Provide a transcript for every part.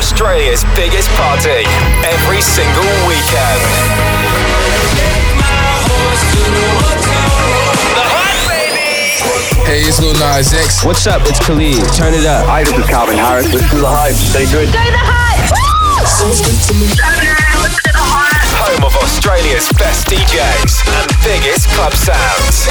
Australia's biggest party every single weekend. Hey, it's Lil Nas X. What's up? It's Khalid. Turn it up. Hi, this is Calvin Harris. This is The Hype. Stay good. Go the hype! Home of Australia's best DJs and biggest club sounds.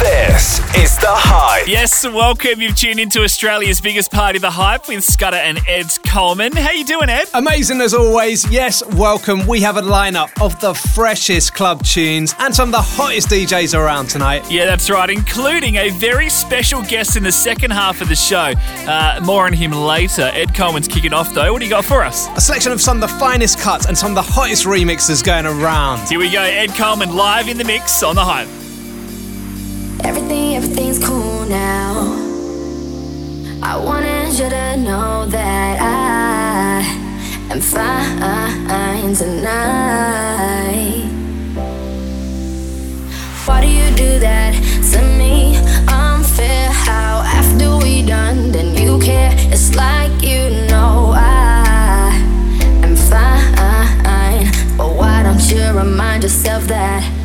This is The Hype. Yes, welcome. You've tuned into Australia's biggest party, The Hype, with Scudder and Ed Coleman. How you doing, Ed? Amazing as always. Yes, welcome. We have a lineup of the freshest club tunes and some of the hottest DJs around tonight. Yeah, that's right, including a very special guest in the second half of the show. Uh, more on him later. Ed Coleman's kicking off, though. What do you got for us? A selection of some of the finest cuts and some of the hottest remixes going around. Here we go. Ed Coleman live in the mix on The Hype. Everything, everything's cool now. I wanted you to know that I am fine tonight. Why do you do that to me? Unfair how after we done, then you care. It's like you know you remind yourself that?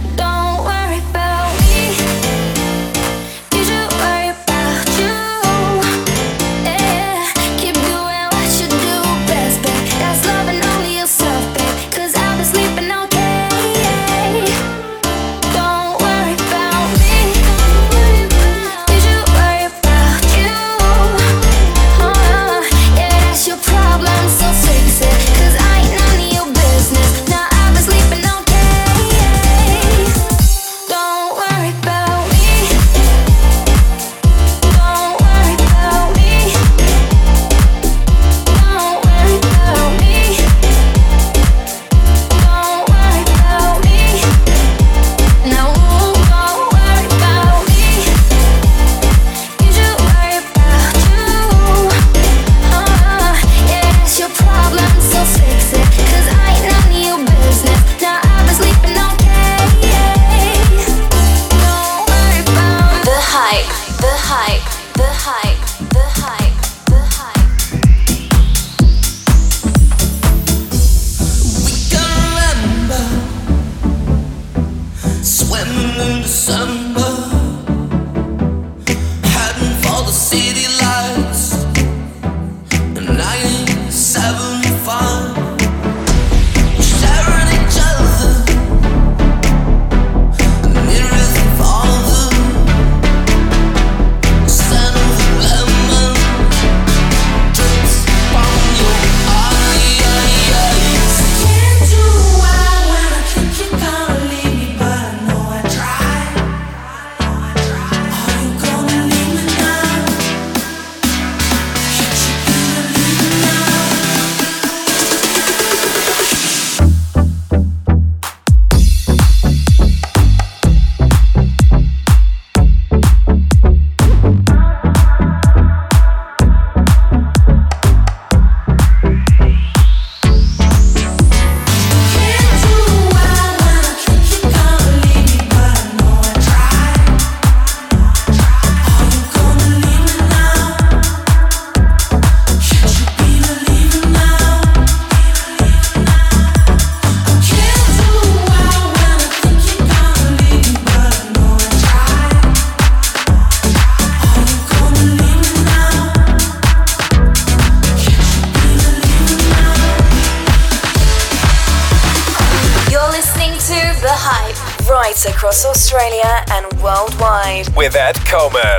Worldwide. With Ed Coleman.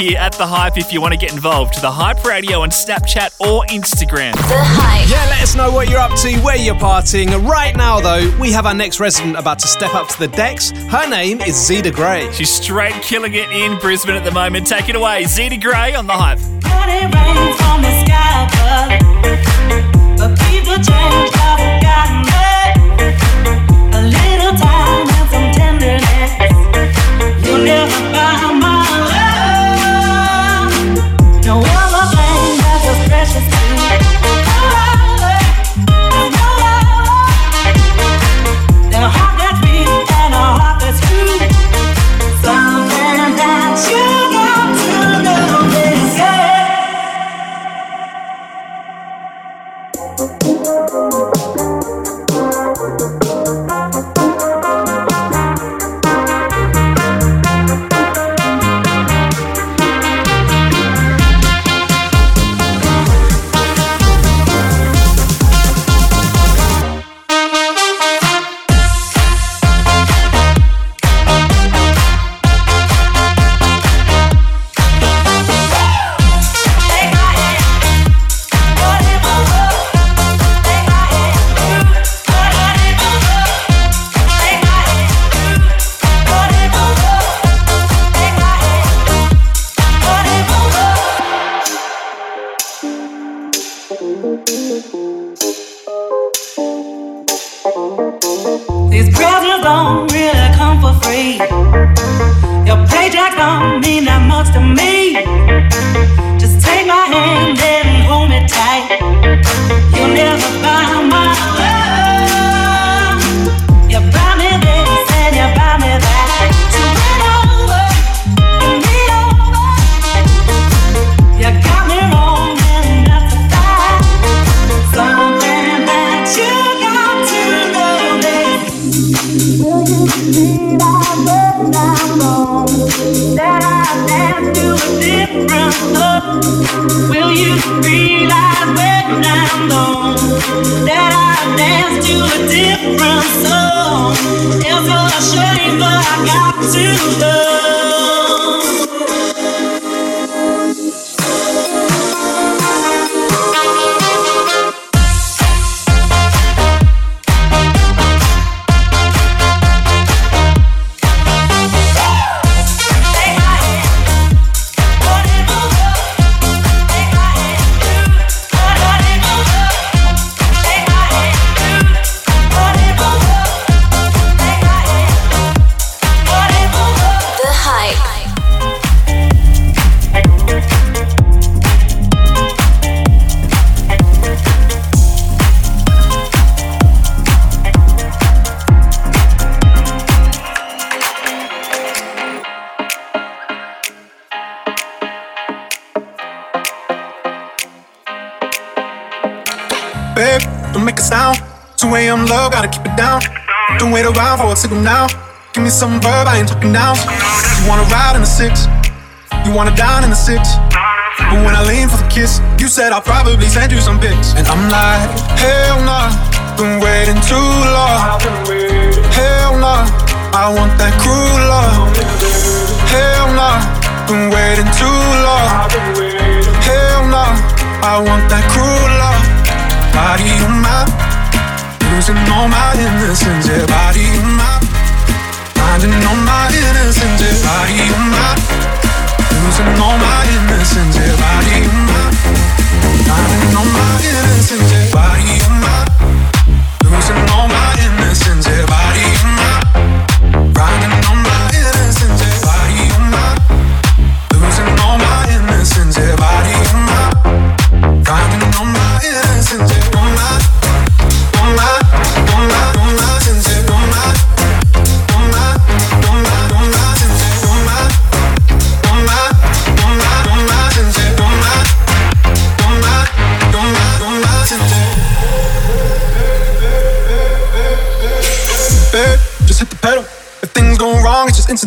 here at The Hype if you want to get involved. The Hype Radio on Snapchat or Instagram. The Hype. Yeah, let us know what you're up to, where you're partying. Right now, though, we have our next resident about to step up to the decks. Her name is Zeta Gray. She's straight killing it in Brisbane at the moment. Take it away, Zeta Gray on The Hype. Down. You wanna ride in the six, you wanna dine in the six. But when I lean for the kiss, you said I'll probably send you some pics. And I'm like, hell nah, been waiting too long. Hell nah, I want that cruel love. Hell nah, been waiting too long. Hell nah, I want that cruel love. Body of mine, losing all my innocence. Yeah, body of mine, finding all my innocence. Yeah, body of mine, losing all my innocence. Yeah, body mine, finding all my innocence. Body of mine, losing all my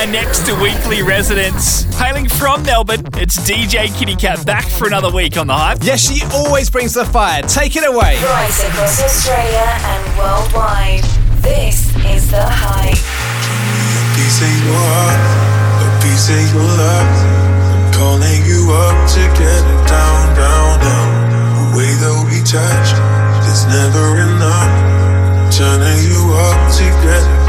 our next weekly residents. Hailing from Melbourne, it's DJ Kitty Cat back for another week on The Hype. Yes, she always brings the fire. Take it away. Right across Australia and worldwide. This is The Hype. A piece of your heart, a piece of your love. I'm calling you up to get it down, down, down. The way that we touch is never enough. Turning you up to get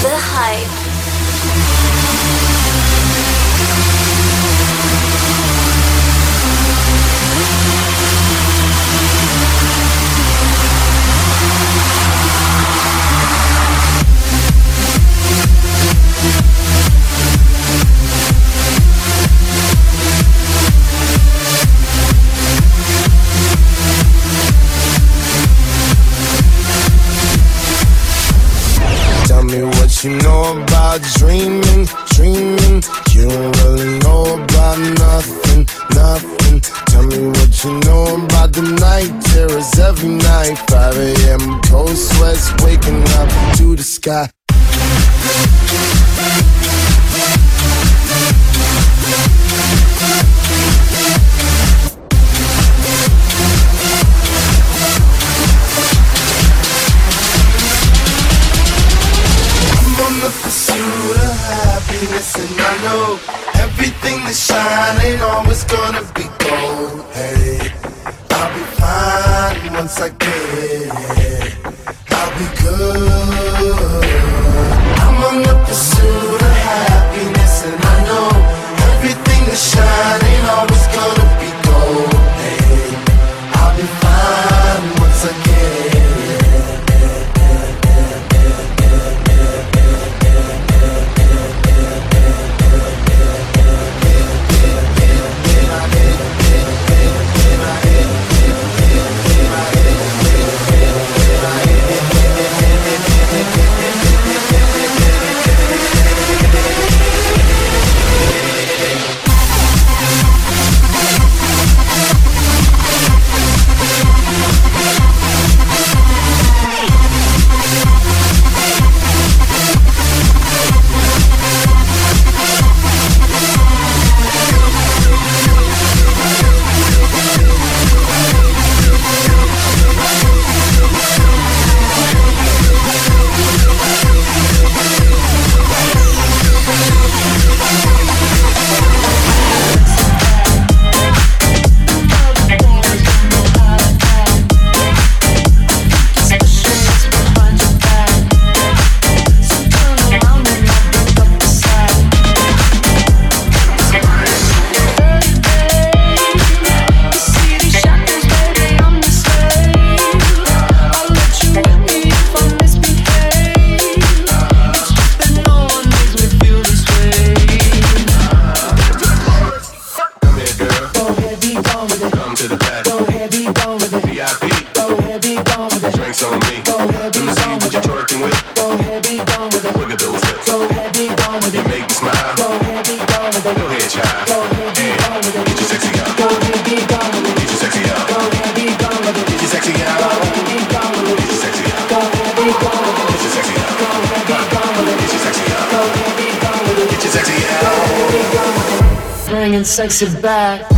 The Hype. Bringing sexy back.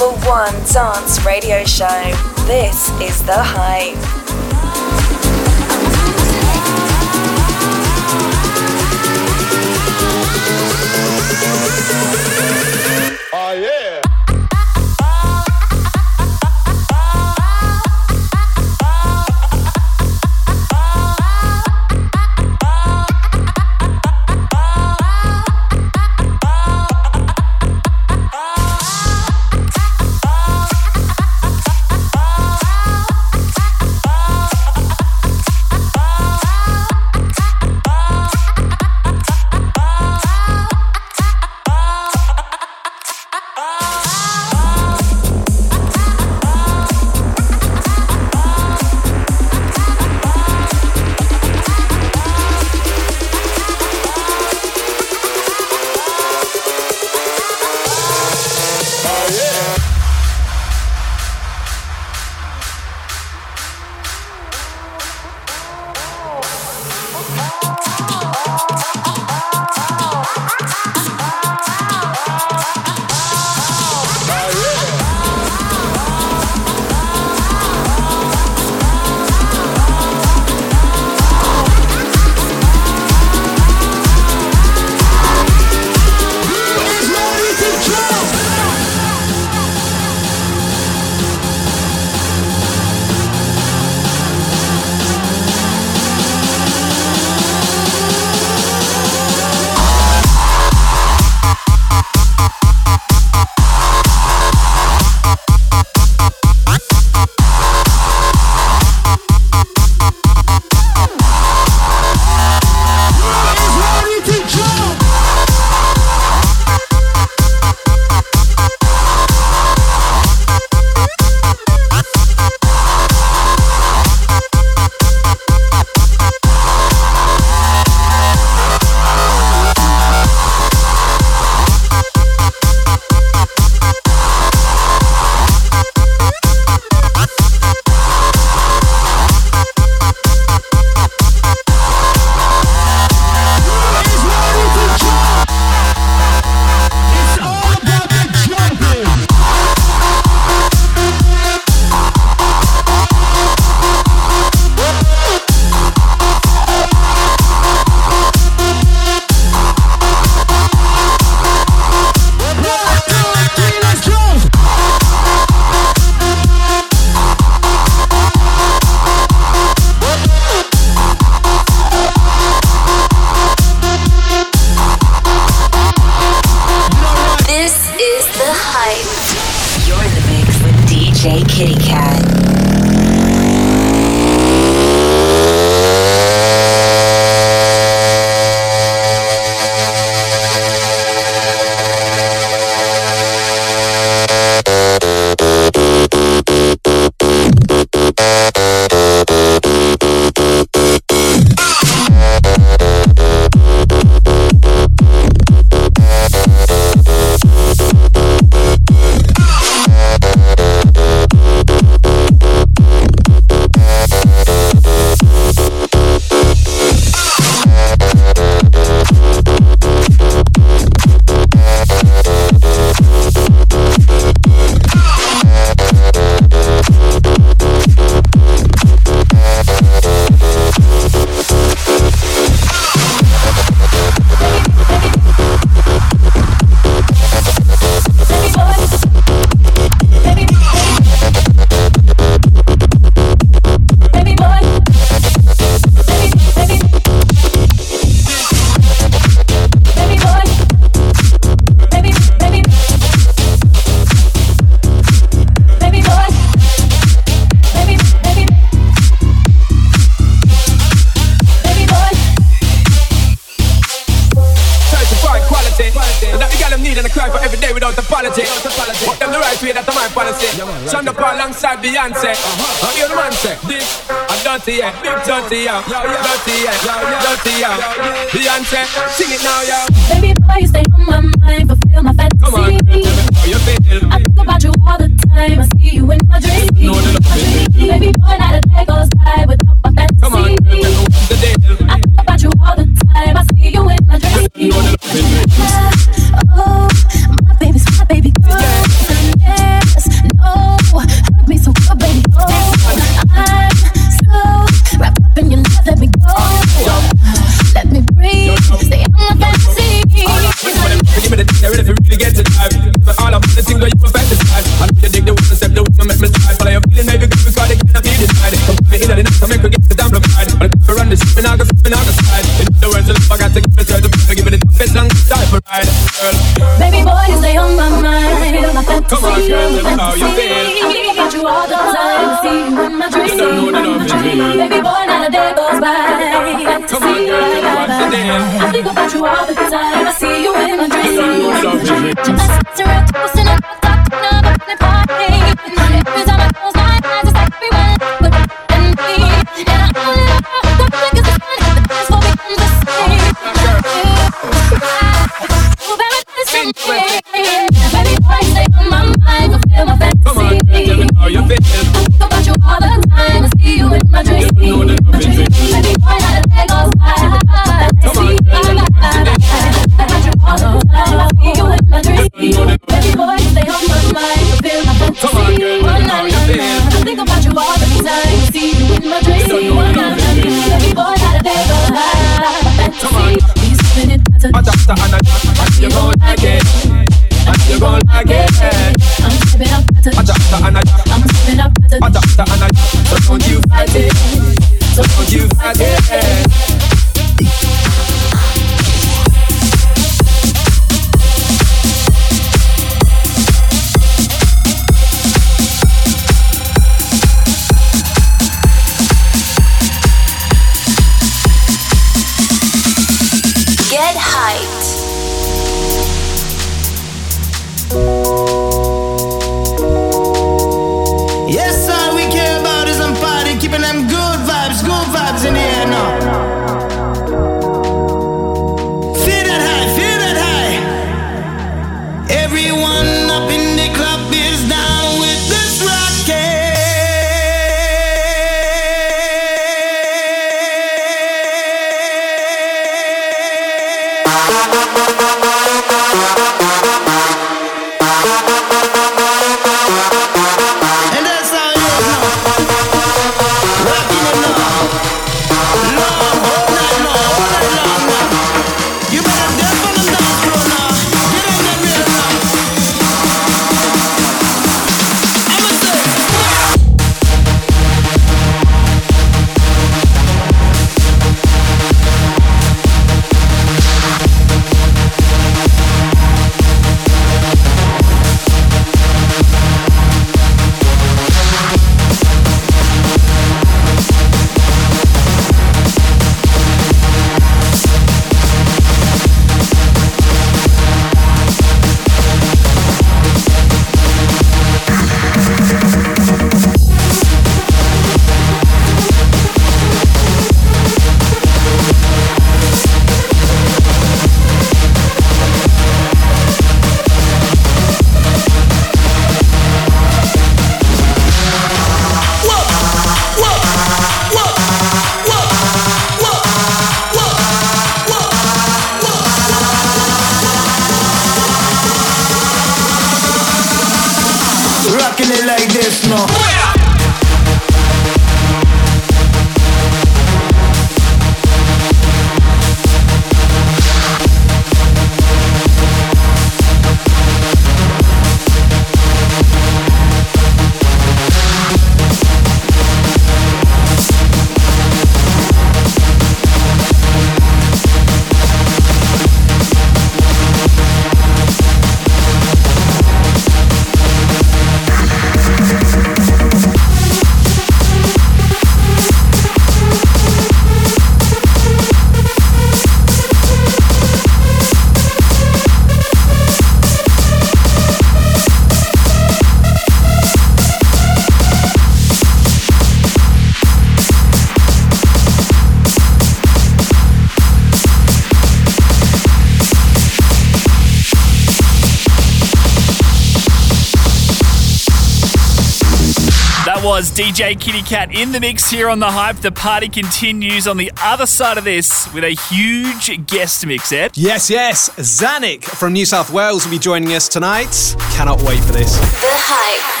was DJ Kitty Cat in the mix here on The Hype. The party continues on the other side of this with a huge guest mix, Ed. Yes, yes. ZANIC from New South Wales will be joining us tonight. Cannot wait for this. The Hype.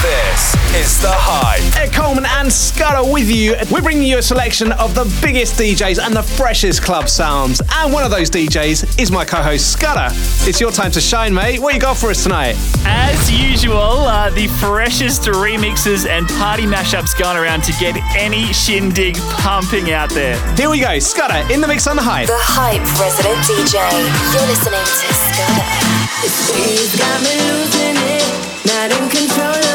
This is The Hype. Ed Coleman and Scudder with you. We're bringing you a selection of the biggest DJs and the freshest club sounds. And one of those DJs is my co host Scudder. It's your time to shine, mate. What you got for us tonight? As usual, uh, the freshest remixes and party mashups going around to get any shindig pumping out there. Here we go, Scudder in the mix on The Hype. The Hype resident DJ. You're listening to Scudder. She's got me losing it, not in control.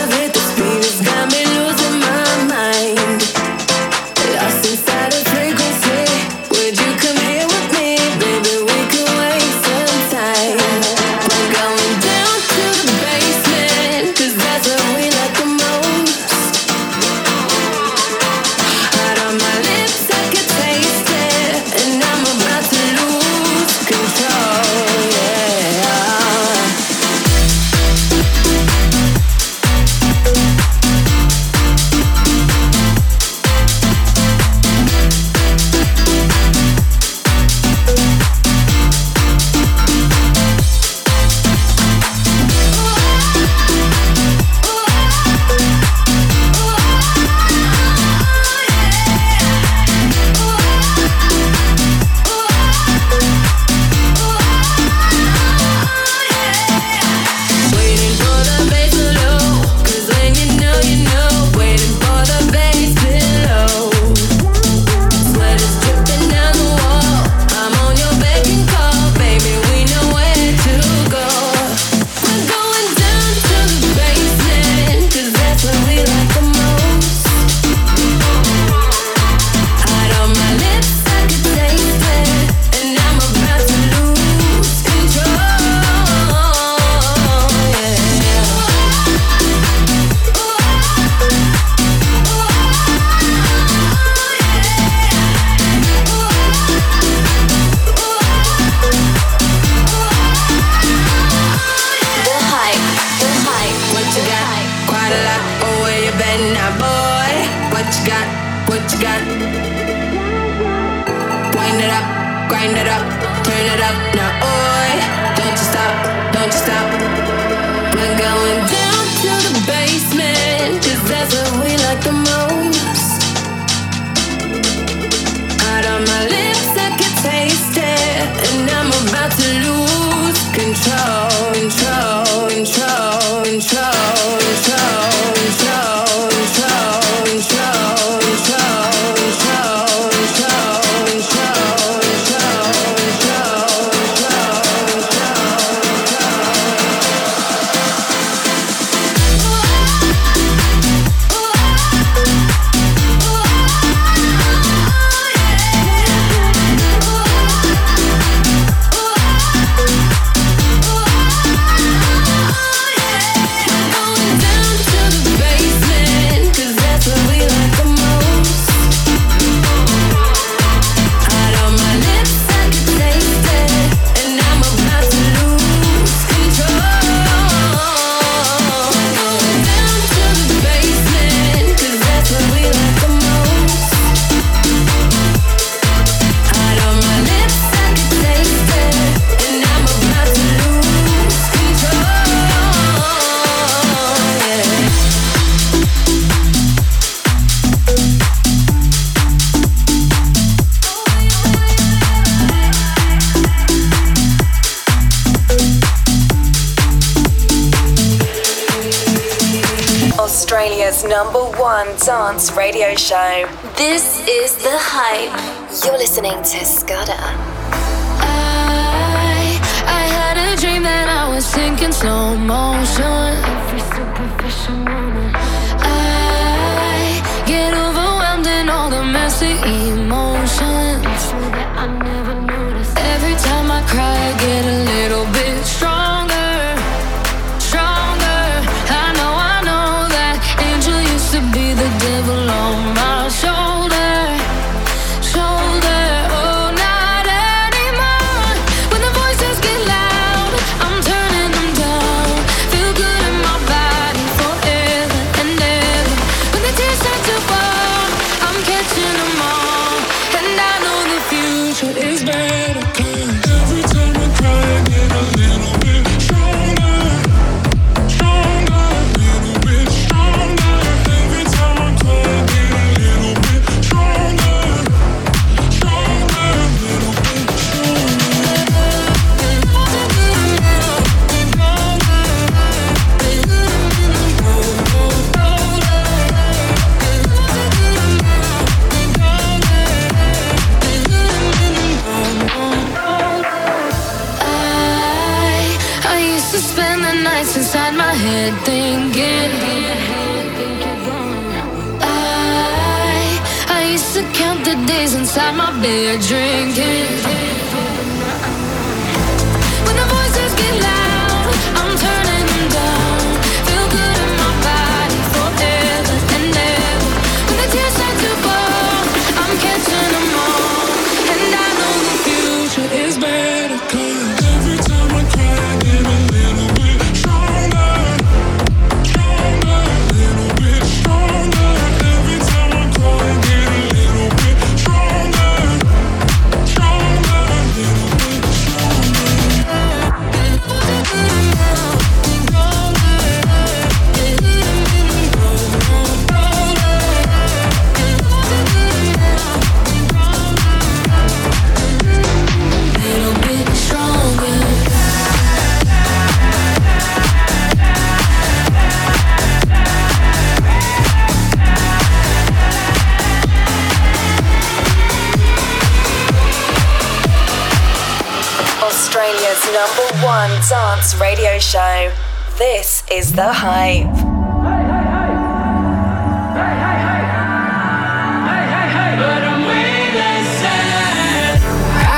Australia's number one dance radio show. This is The Hype.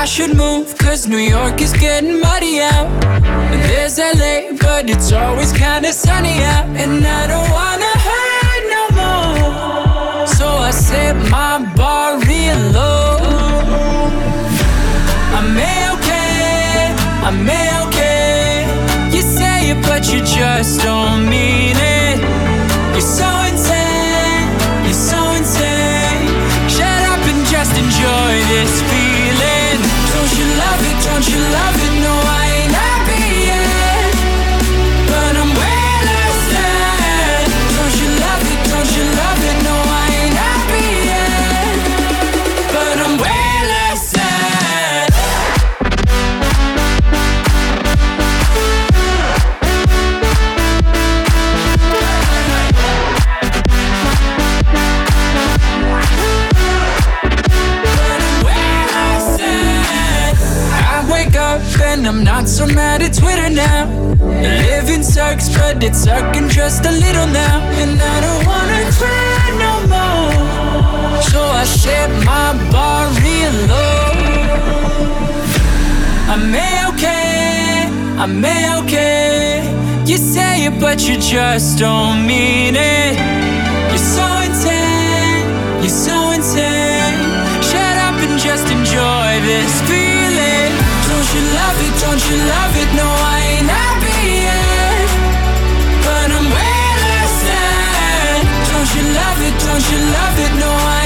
I should move, cause New York is getting muddy out. There's LA, but it's always kinda sunny out. And I don't wanna hurt no more. So I set my bar real low. I'm okay. You say it, but you just don't mean it. You're so insane, not so mad at Twitter now. Living sucks, but it's sucking just a little now. And I don't wanna cry no more. So I set my bar real low. I'm okay, I'm okay. You say it, but you just don't mean it. You're so insane, you're so insane. Shut up and just enjoy this feeling. Don't you love it? Don't you love it? No, I ain't happy yet, but I'm way less than. Don't you love it? Don't you love it? No, I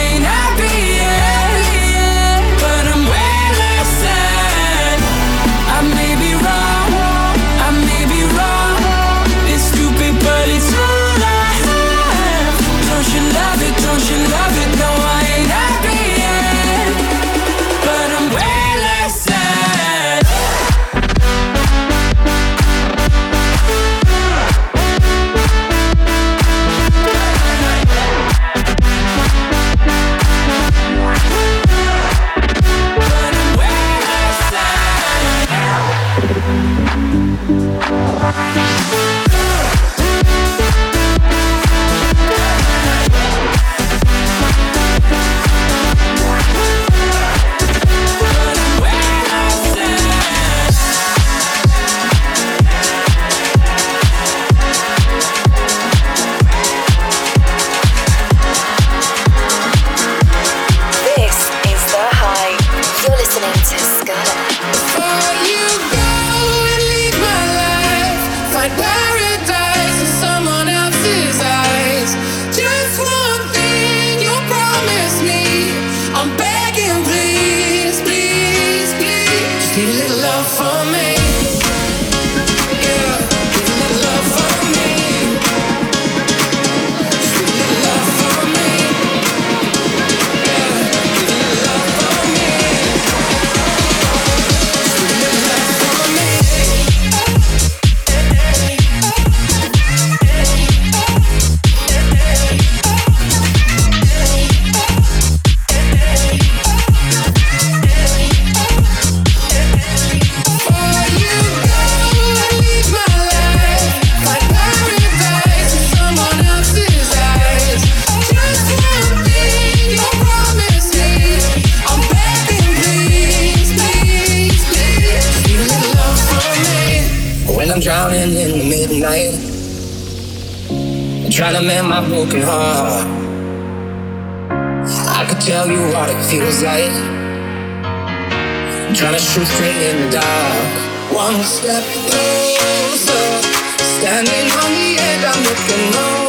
Trying to shoot straight in the dark. One step closer, standing on the edge, I'm looking over.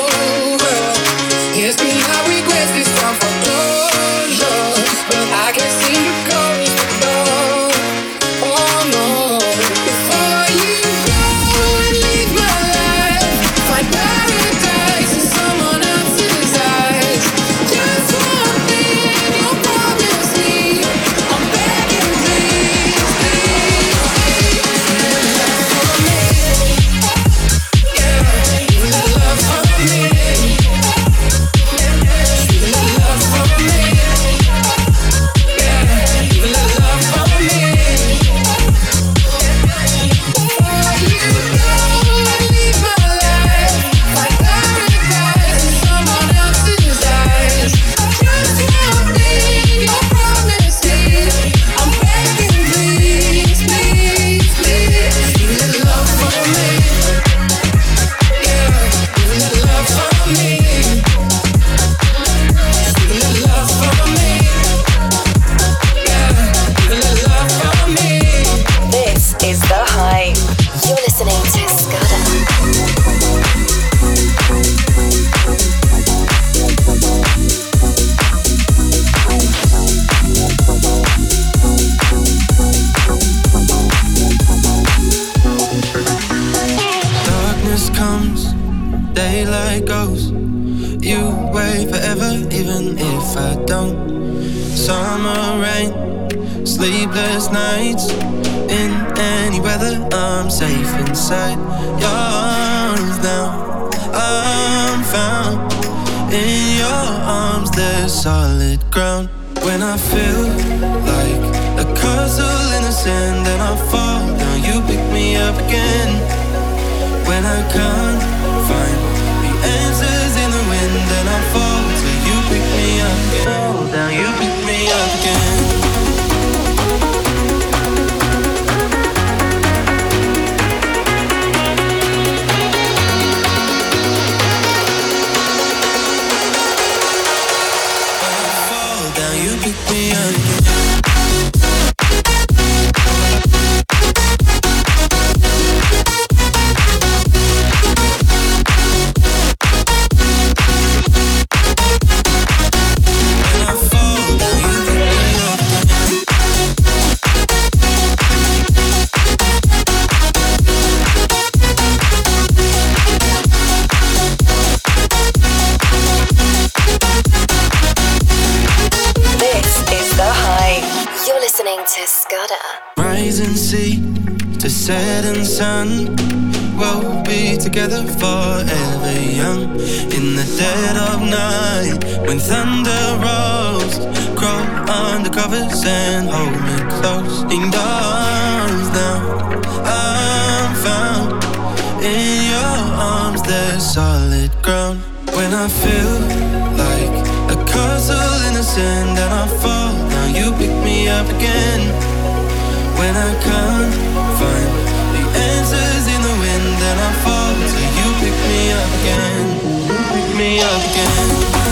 You're listening to Scudder. Rising sea to setting sun. We'll be together forever young. In the dead of night, when thunder rolls, crawl under covers and hold me close. In arms now, I'm found. In your arms, there's solid ground. When I feel like a castle the and I fall down, you pick me up again. When I can't find the answers in the wind, then I fall till you pick me up again. You pick me up again.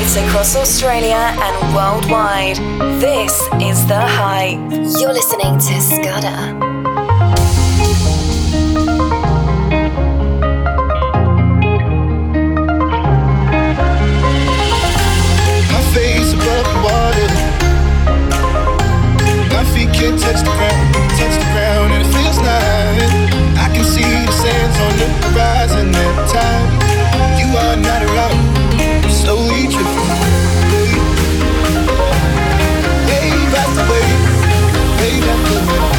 Right across Australia and worldwide. This is The Hype. You're listening to Scudder. My face above the water. My feet can't touch the ground, touch the ground, and it feels nice. I can see the sands on the horizon at time. You are not around, wave after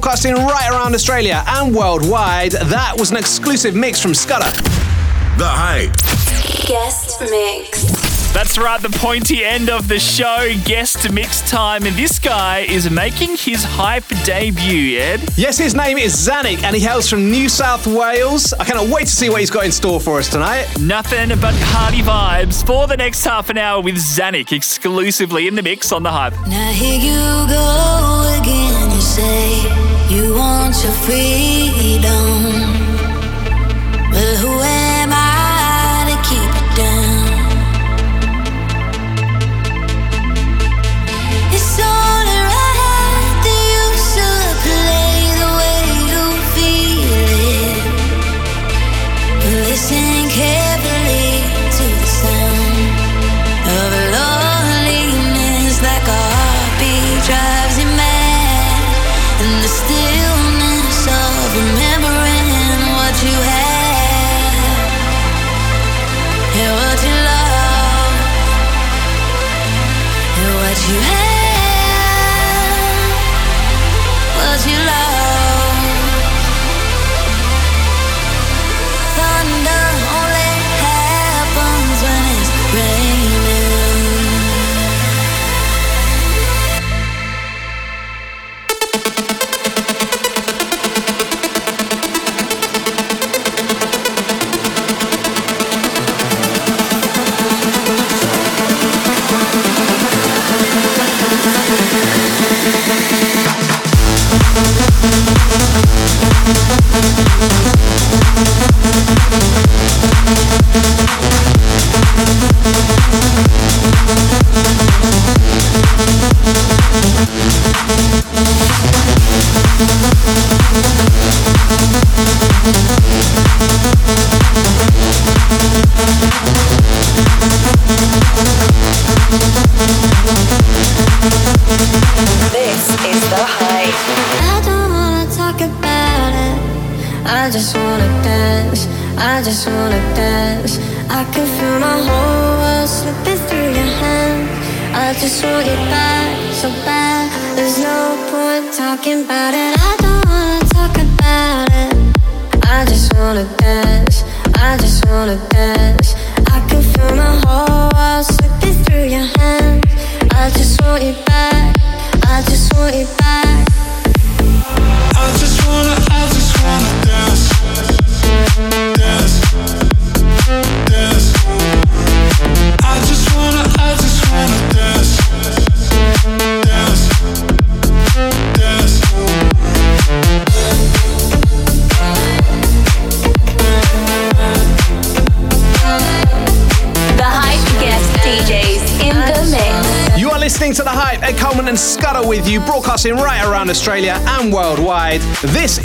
broadcasting right around Australia and worldwide. That was an exclusive mix from Scudder. The Hype. Guest mix. That's right, the pointy end of the show, guest mix time, and this guy is making his hype debut, Ed. Yes, his name is ZANIC and he hails from New South Wales. I cannot wait to see what he's got in store for us tonight. Nothing but party vibes for the next half an hour with ZANIC exclusively in the mix on the hype. Now here you go your freedom.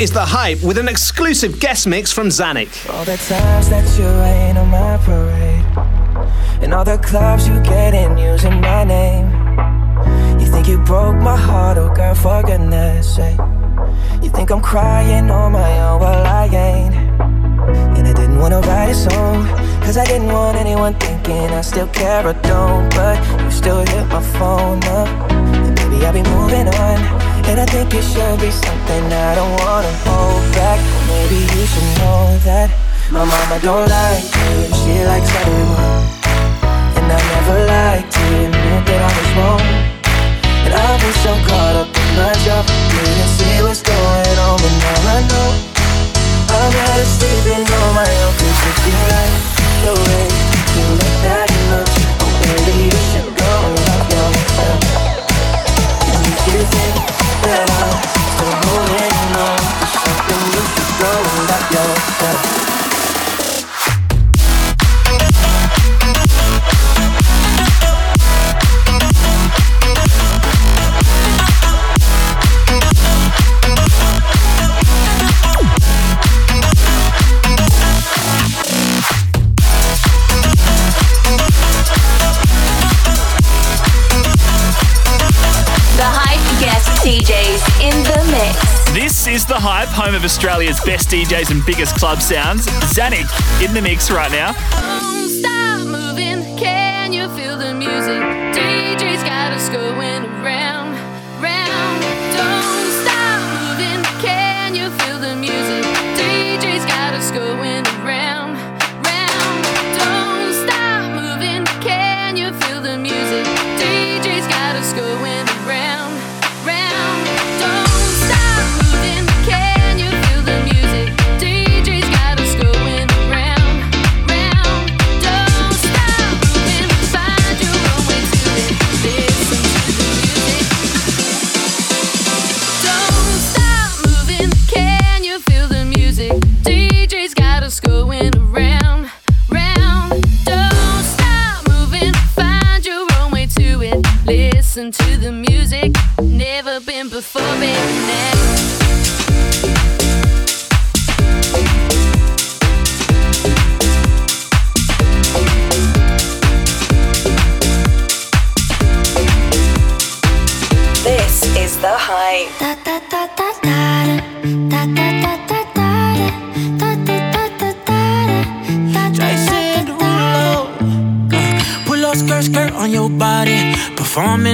Is The Hype with an exclusive guest mix from ZANIC. All the times that you on my parade, and all the clubs you get in using my name. You think you broke my heart, oh girl, for goodness sake. You think I'm crying on my own, well I ain't. And I didn't wanna write a song, cause I didn't want anyone thinking I still care or don't. But you still hit my phone up, and baby I'll be moving on. And I think it should be something I don't wanna hold back. Maybe you should know that my mama don't like you, and she likes everyone. And I never liked to admit that I was wrong. And I was so caught up in my job, didn't see what's going on, but now I know. I'm better sleeping on my own, cause if you like the way you look that much, oh baby, you should Hype, home of Australia's best DJs and biggest club sounds. ZANIC in the mix right now.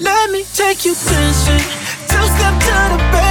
Let me take you dancing. Two step to the bedroom.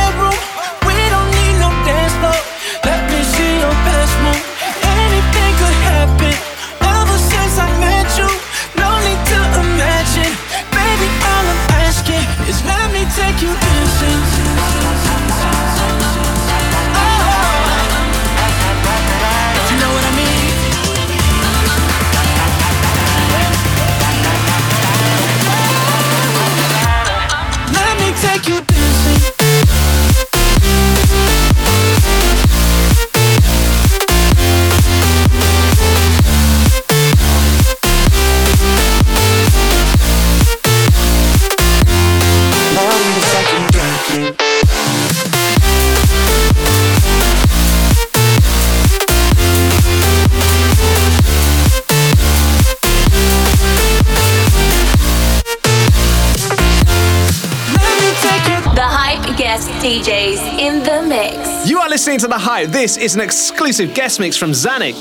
Listening to The Hype. This is an exclusive guest mix from ZANIC.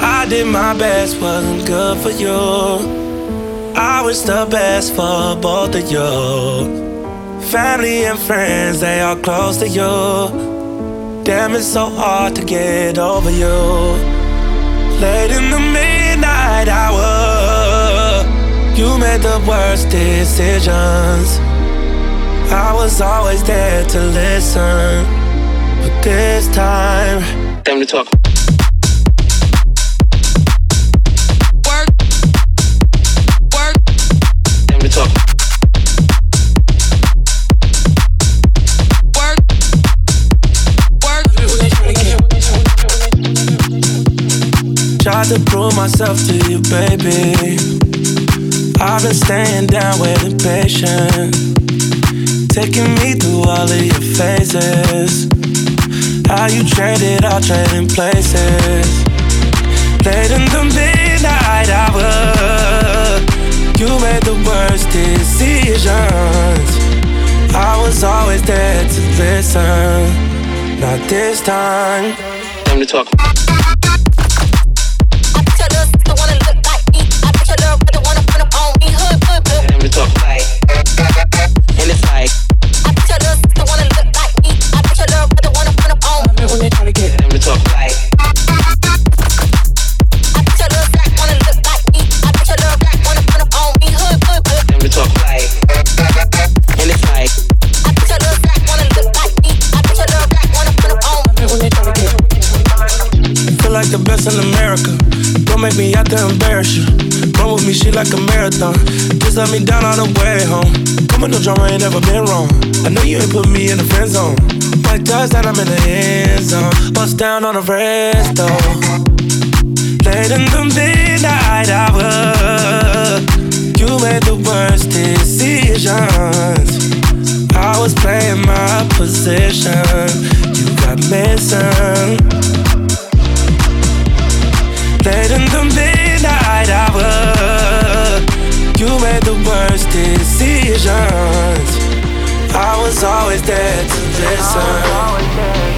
I did my best, wasn't good for you. I was the best for both of you. Family and friends, they are close to you. Damn, it's so hard to get over you. Late in the midnight hour, you made the worst decisions. I was always there to listen, but this time, time to talk. Work, work, time to talk. Work, Work. Tried to prove myself to you, baby. I've been staying down, waiting patient. Taking me through all of your phases. How you traded, all trading places. Late in the midnight hour, you made the worst decisions. I was always there to listen. Not this time. Time to talk. In America. Don't make me out there embarrass you. Run with me, she like a marathon. Just let me down on the way home. Come on, no drama ain't never been wrong. I know you ain't put me in the friend zone. Like does that I'm in the end zone. Bust down on the resto. Late in the midnight hour. You made the worst decisions. I was playing my position. You got missing. Decisions. I was always there to listen.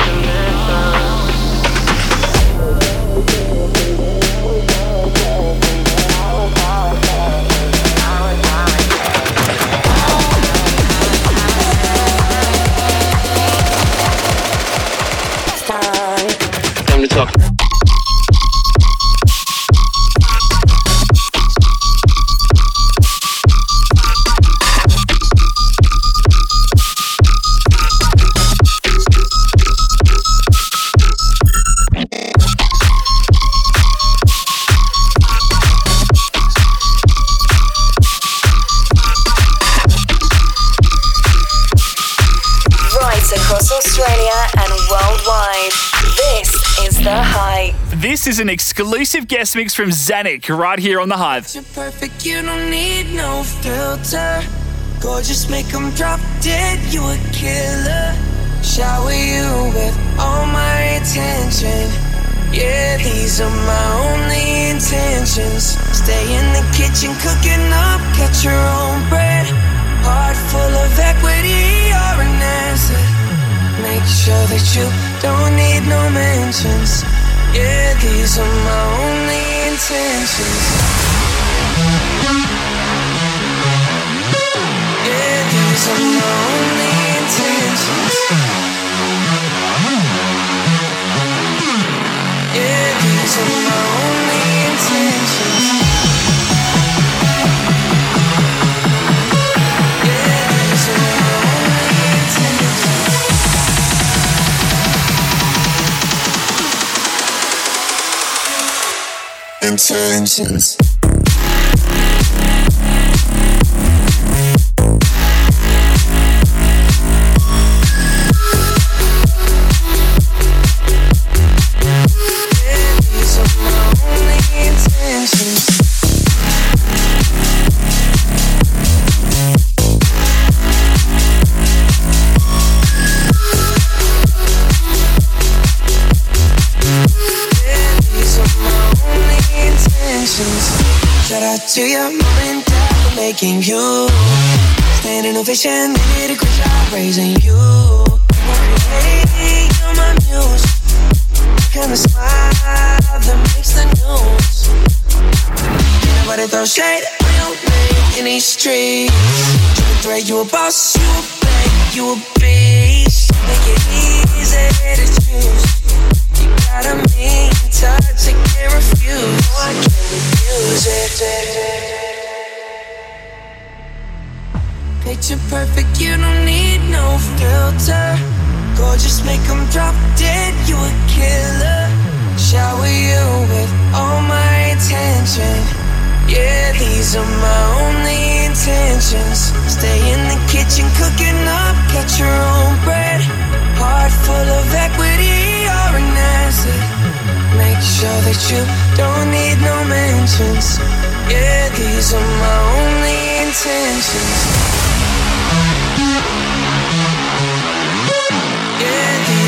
Is an exclusive guest mix from ZANIC right here on The Hype. You're perfect, you don't need no filter. Gorgeous, make 'em drop dead, you a killer. Shower you with all my attention. Yeah, these are my only intentions. Stay in the kitchen, cooking up, your own bread. Heart full of equity, you're an asset. Make sure that you don't need no mentions. These are my only intentions. Intentions. Making you. Painting a vision, did a good job raising you. Hey, you're my muse. And the smile that makes the news. Nobody throw shade on your name in these streets. Triple threat, you a boss, you a bank, you a beast. Make it easy to choose. You got a mean touch, I can't refuse. No, I can't refuse it. Picture perfect, you don't need no filter. Gorgeous, make 'em drop dead, you a killer. Shower you with all my attention. Yeah, these are my only intentions. Stay in the kitchen cooking up, catch your own bread. Heart full of equity, you're an asset. Make sure that you don't need no mentions. Yeah, these are my only intentions.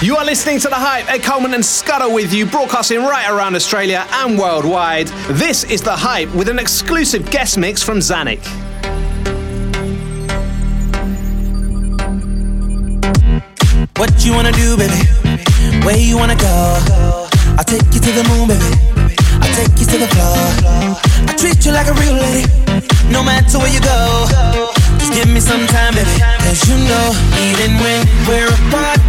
You are listening to The Hype. Ed Coleman and Scudder with you, broadcasting right around Australia and worldwide. This is The Hype with an exclusive guest mix from ZANIC. What you wanna do, baby? Where you wanna go? I'll take you to the moon, baby. I'll take you to the floor. I treat you like a real lady, no matter where you go. Just give me some time, baby. Cause you know, even when we're apart,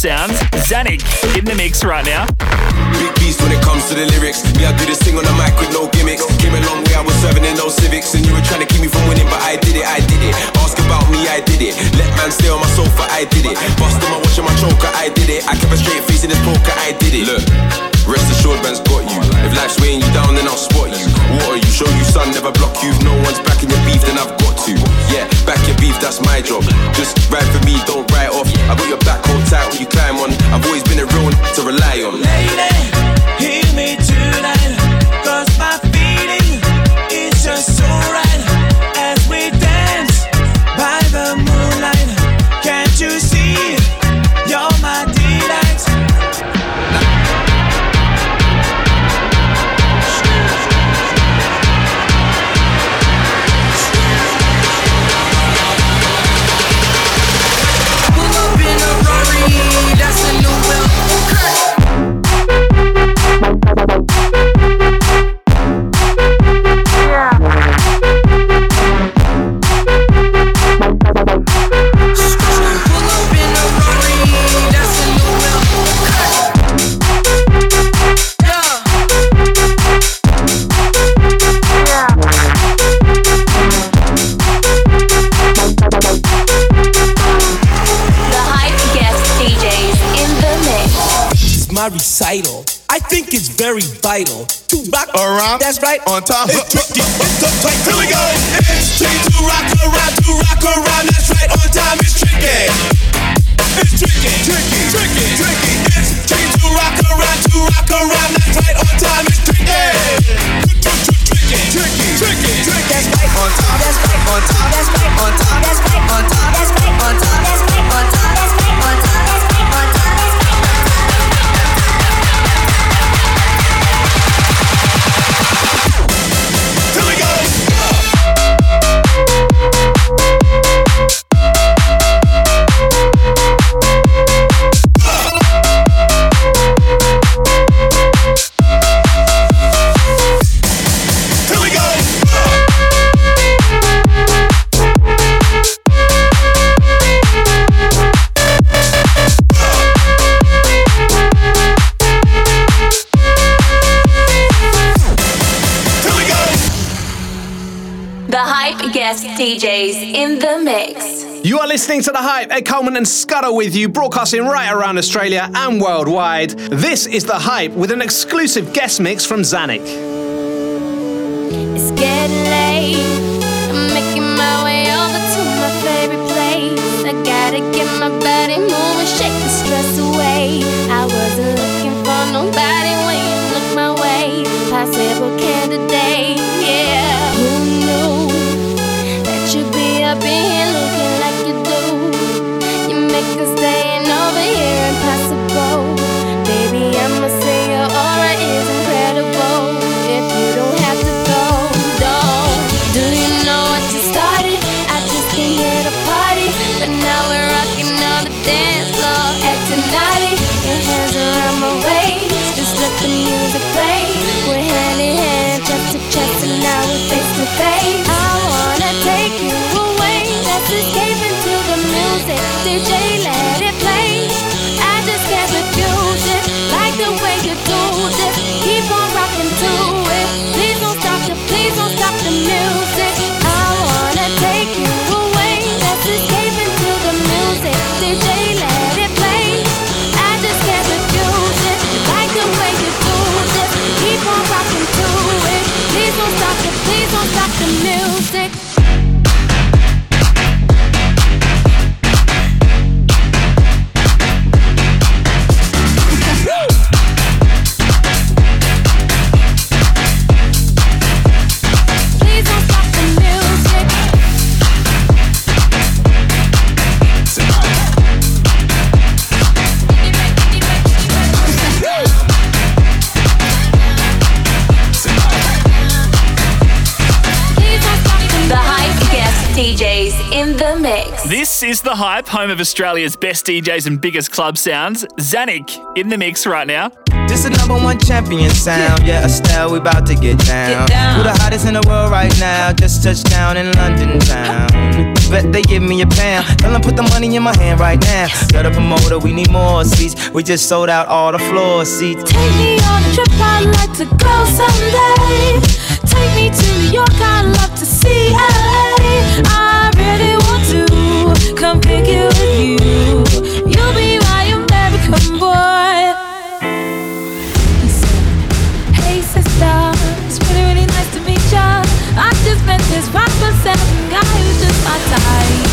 sound. It's is very vital. To rock around, that's right. On top, it's tricky. Here we go. It's tricky to rock around, to rock around. That's right. On time, it's tricky. It's tricky, tricky, tricky, tricky. It's tricky to rock around, to rock around. That's right. On time, it's tricky. Tricky, tricky, tricky. That's right. On top, that's right. On top, that's right. On top, that's right. On top, that's right. On top, that's right. On top, that's right. On top, DJs in the mix. You are listening to The Hype, Ed Coleman and Scudder with you, broadcasting right around Australia and worldwide. This is The Hype with an exclusive guest mix from ZANIC. It's getting late, I'm making my way over to my favorite place. I gotta get my body moving, shake the stress away. I wasn't looking for nobody when you my way, possible This is The Hype, home of Australia's best DJs and biggest club sounds. ZANIC in the mix right now. This is number one champion sound. Yeah, Estelle, we about to get down. get. We're the hottest in the world right now. Just touched down in London town. Bet they give me a pound. Tell them put the money in my hand right now. Got a promoter we need more seats. We just sold out all the floor seats. Take me on a trip, I'd like to go someday. Take me to New York, I'd love to see LA. I really want come pick it with you. You'll be my American boy. Hey sister, it's really really nice to meet ya. I just met this foot seven guy who's just my type.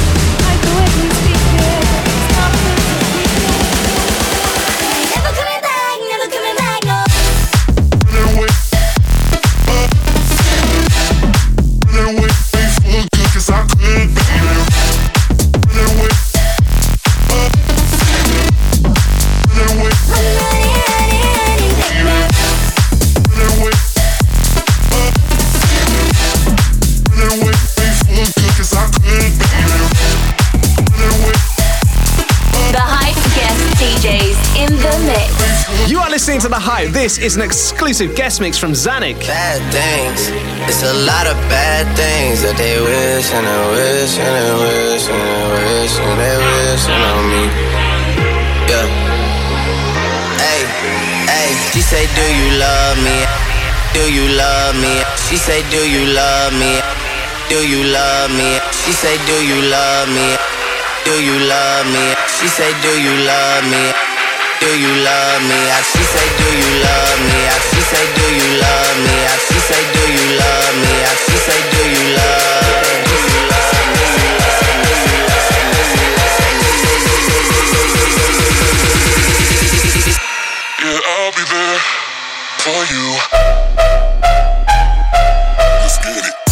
Hype. This is an exclusive guest mix from ZANIC. Bad things. It's a lot of bad things that they wish and they wish and they wish and they wish and they wishing on me. Yeah. Hey, hey. She say, Do you love me? Do you love me? She say, Do you love me? Do you love me? She say, Do you love me? Do you love me? She say, Do you love me? Do you love me? I she say, Do you love me? I she say, Do you love me? I she say, Do you love me? I she say, Do you love? Do you love? Me? Yeah, I'll be there for you. Let's get it.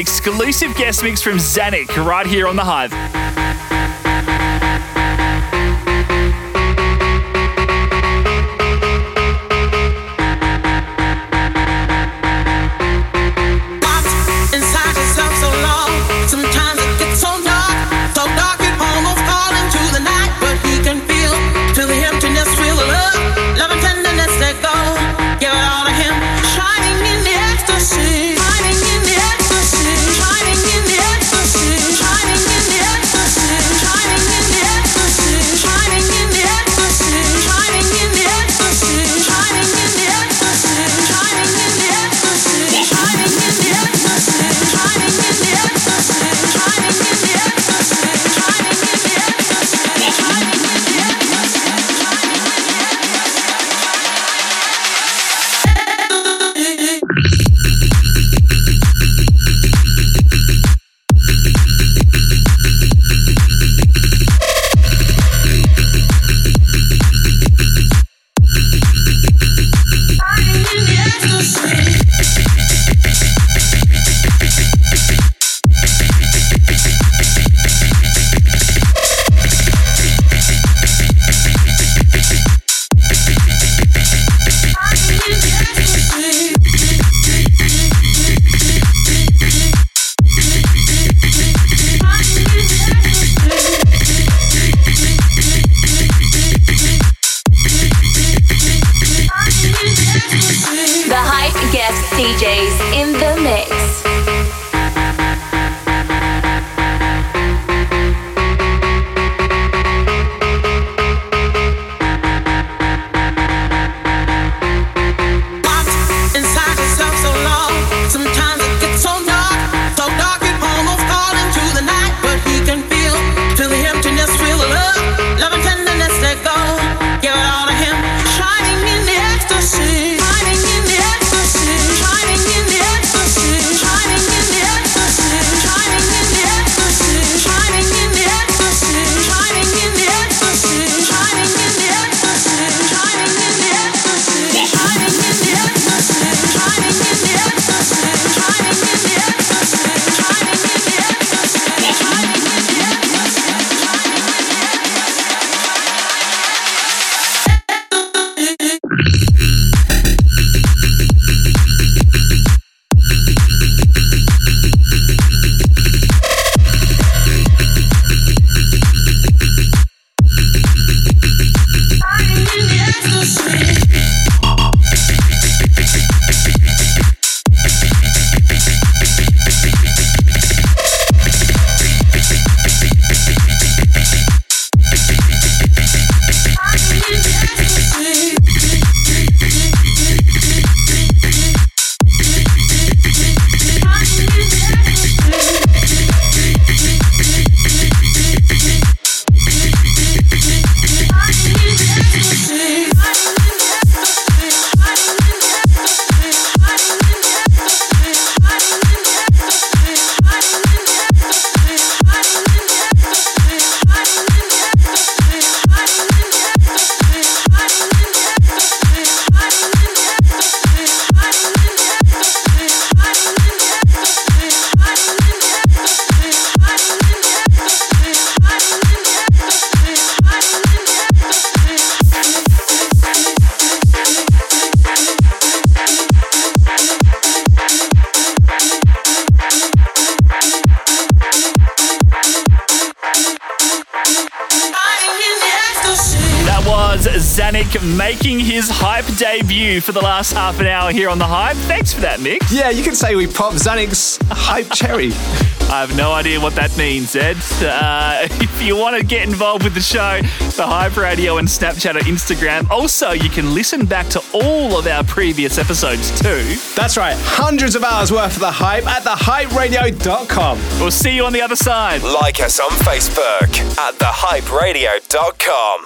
Exclusive guest mix from ZANIC right here on The Hype. Half here on the hype. Thanks for that, Mick. Yeah, you can say we popped ZANIC's hype cherry. I have no idea what that means, Ed. Uh, if you want to get involved with the show, the Hype Radio and Snapchat or Instagram. Also, you can listen back to all of our previous episodes too. That's right, hundreds of hours worth of the hype at thehyperadio.com. We'll see you on the other side. Like us on Facebook at thehyperadio.com.